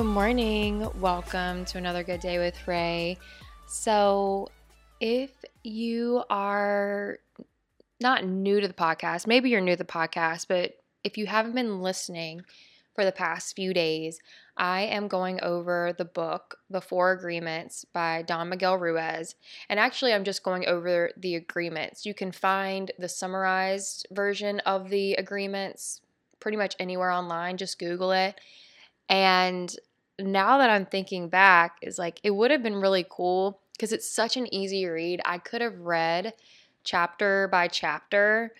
Good morning. Welcome to another good day with Ray. So, if you are not new to the podcast, maybe you're new to the podcast, but if you haven't been listening for the past few days, I am going over the book, The Four Agreements by Don Miguel Ruiz. And actually, I'm just going over the agreements. You can find the summarized version of the agreements pretty much anywhere online. Just Google it and now that I'm thinking back, is like it would have been really cool because it's such an easy read. I could have read chapter by chapter,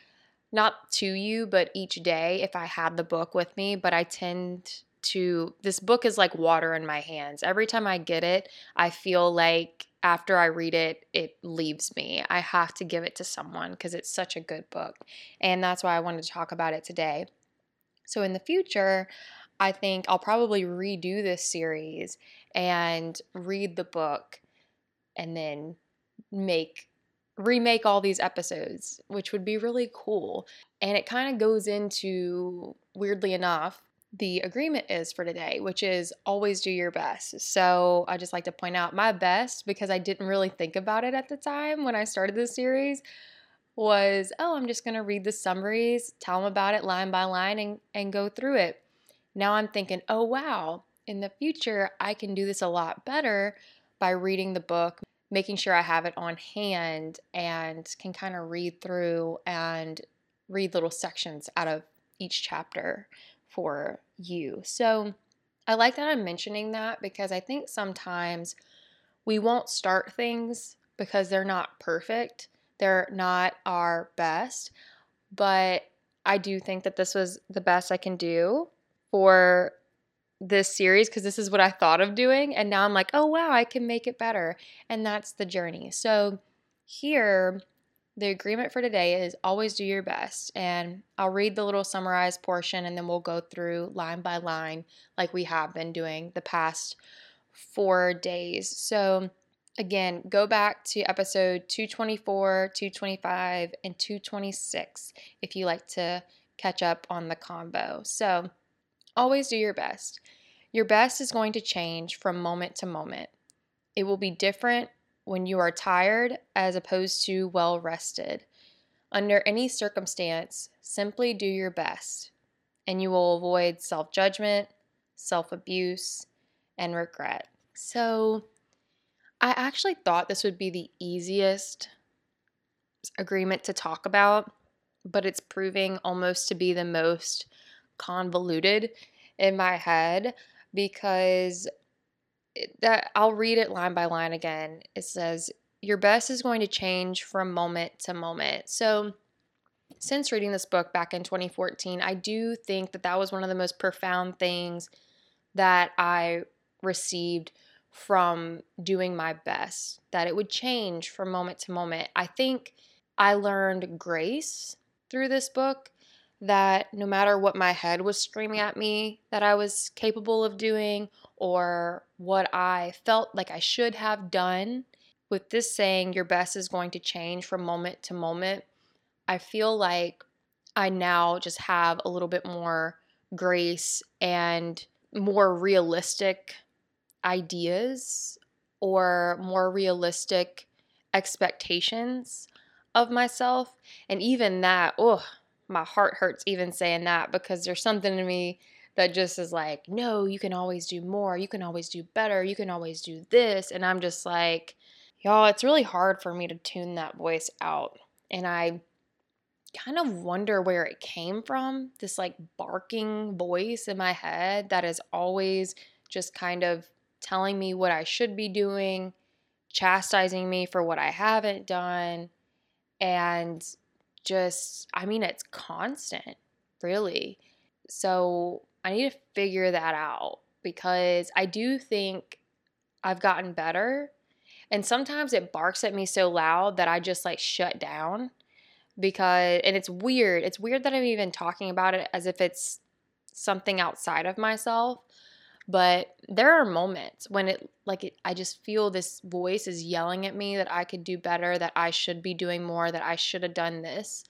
not to you, but each day if I had the book with me. But I tend to, this book is like water in my hands. Every time I get it, I feel like after I read it, it leaves me. I have to give it to someone because it's such a good book. And that's why I wanted to talk about it today. So in the future, I think I'll probably redo this series and read the book and then make remake all these episodes, which would be really cool. And it kind of goes into weirdly enough the agreement is for today, which is always do your best. So I just like to point out my best because I didn't really think about it at the time when I started this series was, oh, I'm just going to read the summaries, tell them about it line by line and and go through it. Now I'm thinking, oh, wow, in the future, I can do this a lot better by reading the book, making sure I have it on hand and can kind of read through and read little sections out of each chapter for you. So I like that I'm mentioning that because I think sometimes we won't start things because they're not perfect, they're not our best, but I do think that this was the best I can do for this series because this is what I thought of doing. And now I'm like, oh, wow, I can make it better. And that's the journey. So here, the agreement for today is always do your best. And I'll read the little summarized portion and then we'll go through line by line like we have been doing the past four days. So, again, go back to episode 224, 225, and 226 if you like to catch up on the combo. So, Always do your best. Your best is going to change from moment to moment. It will be different when you are tired as opposed to well rested. Under any circumstance, simply do your best, and you will avoid self judgment, self abuse, and regret. So, I actually thought this would be the easiest agreement to talk about, but it's proving almost to be the most convoluted in my head because that I'll read it line by line again. It says your best is going to change from moment to moment. So since reading this book back in 2014, I do think that that was one of the most profound things that I received from doing my best, that it would change from moment to moment. I think I learned grace through this book that no matter what my head was screaming at me that I was capable of doing or what I felt like I should have done, with this saying, your best is going to change from moment to moment, I feel like I now just have a little bit more grace and more realistic ideas or more realistic expectations of myself. And even that, oh, my heart hurts even saying that because there's something in me that just is like, no, you can always do more. You can always do better. You can always do this. And I'm just like, y'all, it's really hard for me to tune that voice out. And I kind of wonder where it came from this like barking voice in my head that is always just kind of telling me what I should be doing, chastising me for what I haven't done. And just, I mean, it's constant, really. So I need to figure that out because I do think I've gotten better. And sometimes it barks at me so loud that I just like shut down because, and it's weird. It's weird that I'm even talking about it as if it's something outside of myself. But there are moments when it, like, it, I just feel this voice is yelling at me that I could do better, that I should be doing more, that I should have done this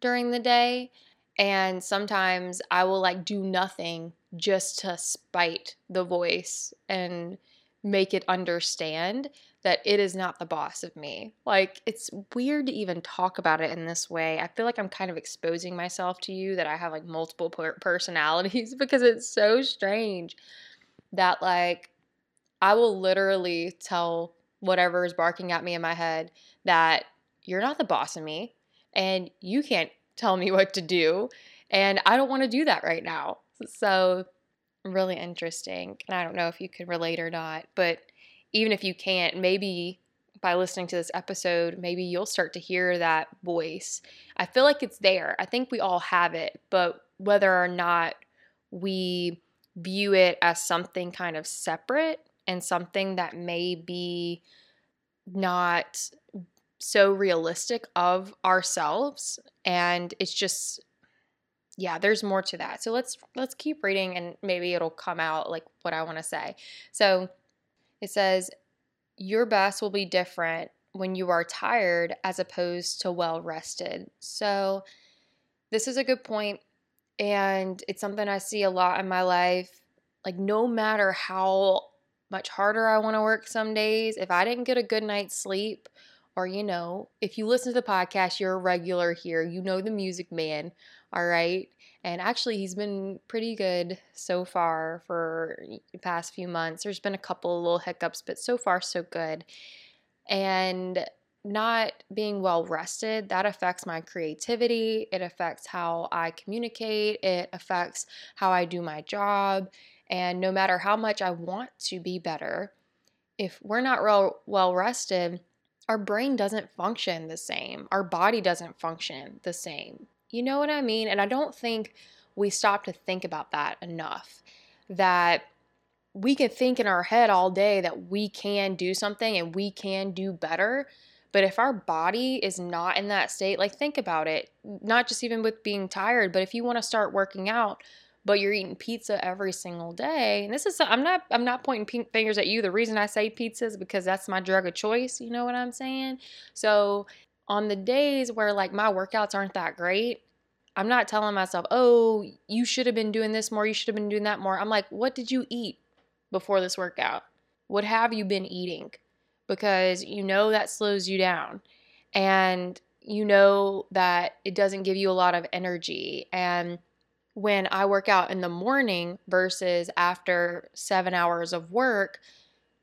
during the day. And sometimes I will like do nothing just to spite the voice and make it understand that it is not the boss of me. Like, it's weird to even talk about it in this way. I feel like I'm kind of exposing myself to you that I have like multiple per- personalities because it's so strange that, like, I will literally tell whatever is barking at me in my head that you're not the boss of me and you can't tell me what to do. And I don't want to do that right now. So, really interesting. And I don't know if you can relate or not, but even if you can't, maybe by listening to this episode, maybe you'll start to hear that voice. I feel like it's there. I think we all have it, but whether or not we view it as something kind of separate and something that may be not so realistic of ourselves and it's just yeah there's more to that so let's let's keep reading and maybe it'll come out like what i want to say so it says, Your best will be different when you are tired as opposed to well rested. So, this is a good point, and it's something I see a lot in my life. Like, no matter how much harder I want to work some days, if I didn't get a good night's sleep, or you know, if you listen to the podcast, you're a regular here, you know the music man, all right? And actually, he's been pretty good so far for the past few months. There's been a couple little hiccups, but so far, so good. And not being well rested, that affects my creativity. It affects how I communicate. It affects how I do my job. And no matter how much I want to be better, if we're not real well rested, our brain doesn't function the same. Our body doesn't function the same. You know what I mean? And I don't think we stop to think about that enough. That we can think in our head all day that we can do something and we can do better. But if our body is not in that state, like think about it, not just even with being tired, but if you want to start working out, but you're eating pizza every single day, and this is I'm not I'm not pointing fingers at you. The reason I say pizza is because that's my drug of choice. You know what I'm saying? So on the days where like my workouts aren't that great, I'm not telling myself, oh, you should have been doing this more, you should have been doing that more. I'm like, what did you eat before this workout? What have you been eating? Because you know that slows you down. And you know that it doesn't give you a lot of energy. And when I work out in the morning versus after seven hours of work,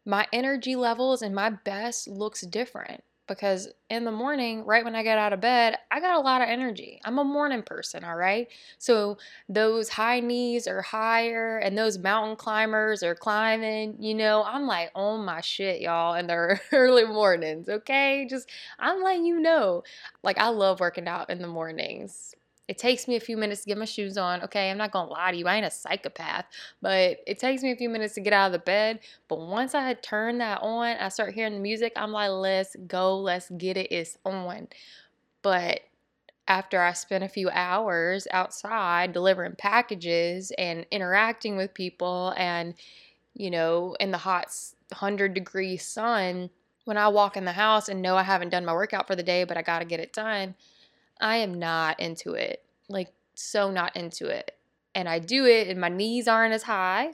my energy levels and my best looks different because in the morning, right when I get out of bed, I got a lot of energy. I'm a morning person, all right? So those high knees are higher and those mountain climbers are climbing, you know, I'm like, oh my shit, y'all, in the early mornings, okay? Just, I'm letting you know. Like, I love working out in the mornings. It takes me a few minutes to get my shoes on. Okay, I'm not gonna lie to you, I ain't a psychopath, but it takes me a few minutes to get out of the bed. But once I turn that on, I start hearing the music, I'm like, let's go, let's get it, it's on. But after I spend a few hours outside delivering packages and interacting with people and, you know, in the hot 100 degree sun, when I walk in the house and know I haven't done my workout for the day, but I got to get it done, I am not into it. Like, so not into it. And I do it, and my knees aren't as high.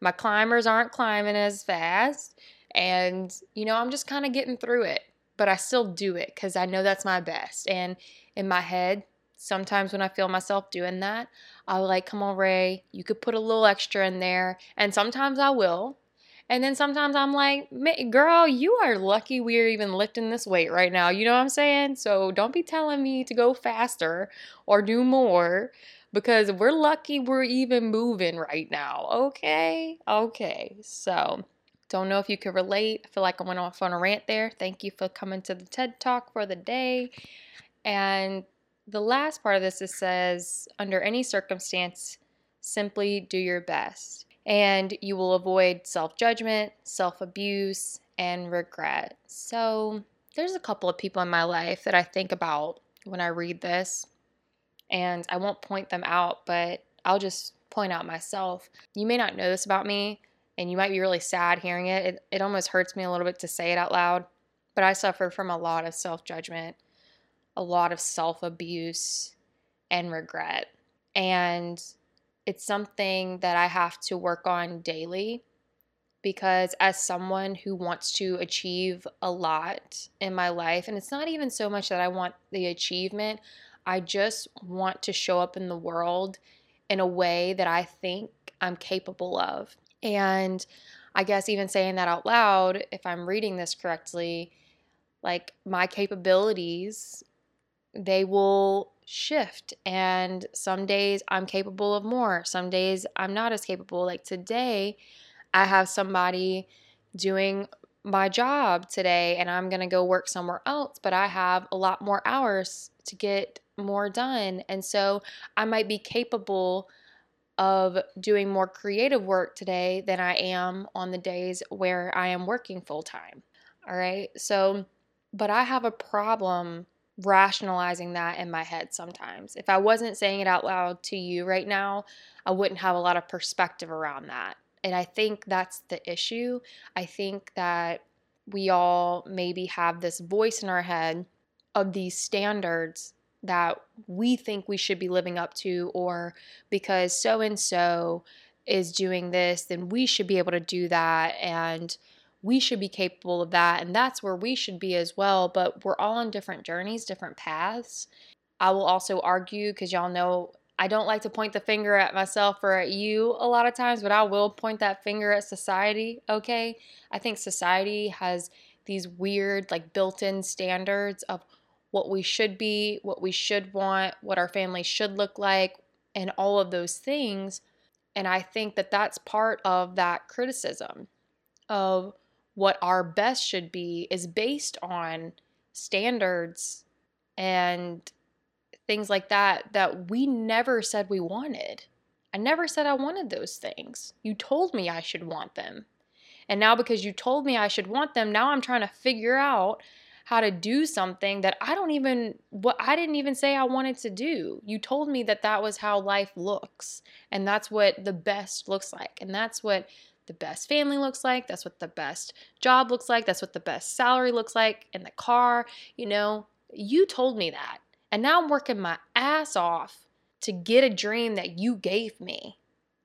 My climbers aren't climbing as fast. And, you know, I'm just kind of getting through it. But I still do it because I know that's my best. And in my head, sometimes when I feel myself doing that, I'll like, come on, Ray, you could put a little extra in there. And sometimes I will. And then sometimes I'm like, girl, you are lucky we're even lifting this weight right now. You know what I'm saying? So don't be telling me to go faster or do more because we're lucky we're even moving right now. Okay? Okay. So don't know if you could relate. I feel like I went off on a rant there. Thank you for coming to the TED Talk for the day. And the last part of this it says, under any circumstance, simply do your best and you will avoid self judgment, self abuse, and regret. So, there's a couple of people in my life that I think about when I read this, and I won't point them out, but I'll just point out myself. You may not know this about me, and you might be really sad hearing it. It, it almost hurts me a little bit to say it out loud, but I suffer from a lot of self judgment, a lot of self abuse, and regret. And it's something that I have to work on daily because as someone who wants to achieve a lot in my life, and it's not even so much that I want the achievement, I just want to show up in the world in a way that I think I'm capable of. And I guess even saying that out loud, if I'm reading this correctly, like my capabilities, they will shift. And some days I'm capable of more, some days I'm not as capable. Like today, I have somebody doing my job today and I'm going to go work somewhere else, but I have a lot more hours to get more done. And so I might be capable of doing more creative work today than I am on the days where I am working full time. All right. So, but I have a problem rationalizing that in my head sometimes. If I wasn't saying it out loud to you right now, I wouldn't have a lot of perspective around that. And I think that's the issue. I think that we all maybe have this voice in our head of these standards that we think we should be living up to, or because so and so is doing this, then we should be able to do that. And we should be capable of that. And that's where we should be as well. But we're all on different journeys, different paths. I will also argue, because y'all know I don't like to point the finger at myself or at you a lot of times, but I will point that finger at society, okay? I think society has these weird, like built in standards of what we should be, what we should want, what our family should look like, and all of those things. And I think that that's part of that criticism of what our best should be is based on standards and things like that that we never said we wanted. I never said I wanted those things. You told me I should want them. And now, because you told me I should want them, now I'm trying to figure out how to do something that I don't even what I didn't even say I wanted to do. You told me that that was how life looks and that's what the best looks like and that's what the best family looks like, that's what the best job looks like, that's what the best salary looks like in the car, you know. You told me that. And now I'm working my ass off to get a dream that you gave me.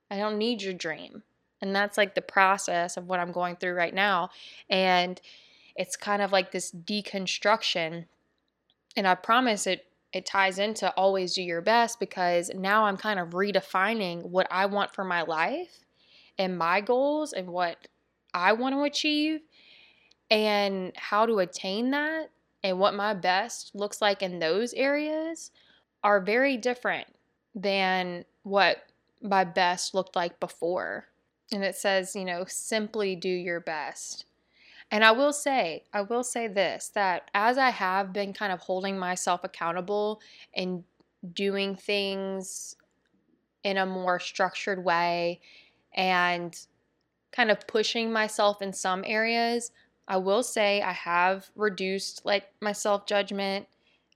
I don't need your dream. And that's like the process of what I'm going through right now. And it's kind of like this deconstruction. And I promise it it ties into always do your best because now I'm kind of redefining what I want for my life and my goals and what I want to achieve and how to attain that and what my best looks like in those areas are very different than what my best looked like before. And it says, you know, simply do your best. And I will say, I will say this that as I have been kind of holding myself accountable and doing things in a more structured way and kind of pushing myself in some areas, I will say I have reduced like my self judgment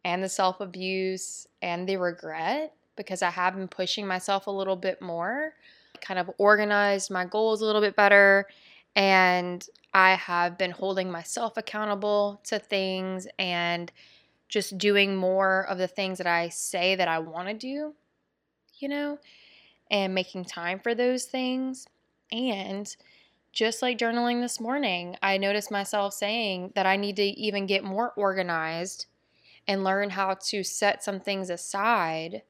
and the self abuse and the regret because I have been pushing myself a little bit more, kind of organized my goals a little bit better, and I have been holding myself accountable to things and just doing more of the things that I say that I want to do, you know, and making time for those things. And just like journaling this morning, I noticed myself saying that I need to even get more organized and learn how to set some things aside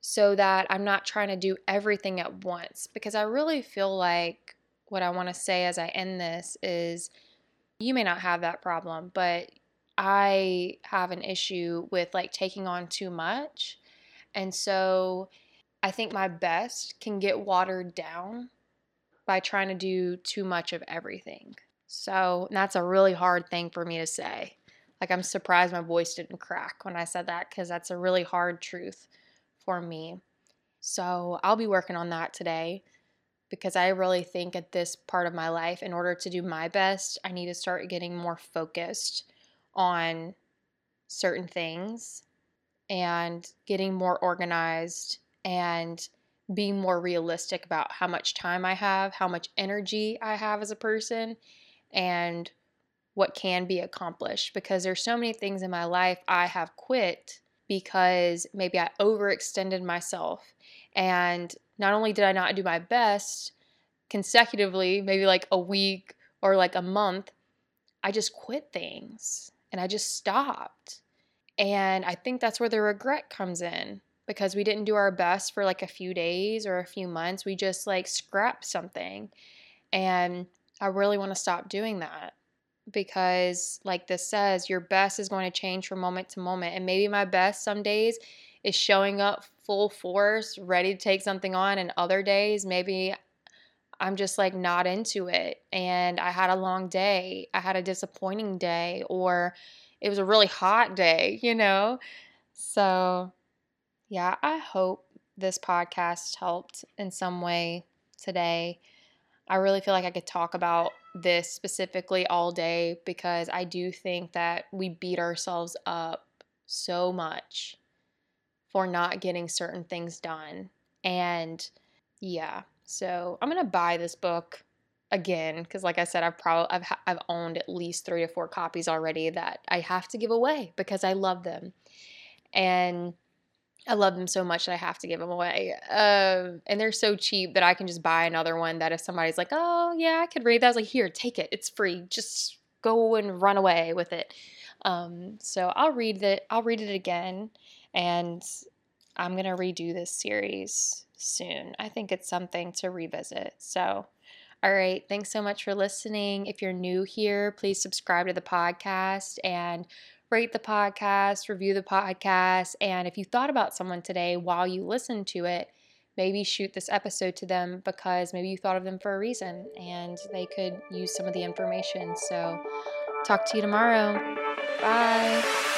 so that I'm not trying to do everything at once. Because I really feel like what I want to say as I end this is you may not have that problem, but I have an issue with like taking on too much. And so I think my best can get watered down by trying to do too much of everything. So that's a really hard thing for me to say. Like, I'm surprised my voice didn't crack when I said that because that's a really hard truth for me. So I'll be working on that today because I really think at this part of my life, in order to do my best, I need to start getting more focused on certain things and getting more organized and being more realistic about how much time I have, how much energy I have as a person, and what can be accomplished because there's so many things in my life I have quit because maybe I overextended myself. And not only did I not do my best consecutively, maybe like a week or like a month, I just quit things and I just stopped. And I think that's where the regret comes in because we didn't do our best for like a few days or a few months. We just like scrapped something. And I really want to stop doing that because, like this says, your best is going to change from moment to moment. And maybe my best some days is showing up full force, ready to take something on, and other days, maybe I'm just like not into it. And I had a long day, I had a disappointing day, or it was a really hot day, you know? So, yeah, I hope this podcast helped in some way today. I really feel like I could talk about this specifically all day because I do think that we beat ourselves up so much for not getting certain things done. And yeah, so I'm going to buy this book again because like I said I've probably I've I've owned at least 3 to 4 copies already that I have to give away because I love them. And I love them so much that I have to give them away. Um, and they're so cheap that I can just buy another one that if somebody's like, oh, yeah, I could read that, I was like, here, take it. It's free. Just go and run away with it. Um, so I'll read it. I'll read it again. And I'm going to redo this series soon. I think it's something to revisit. So, all right. Thanks so much for listening. If you're new here, please subscribe to the podcast and rate the podcast, review the podcast. And if you thought about someone today while you listened to it, maybe shoot this episode to them because maybe you thought of them for a reason and they could use some of the information. So, talk to you tomorrow. Bye.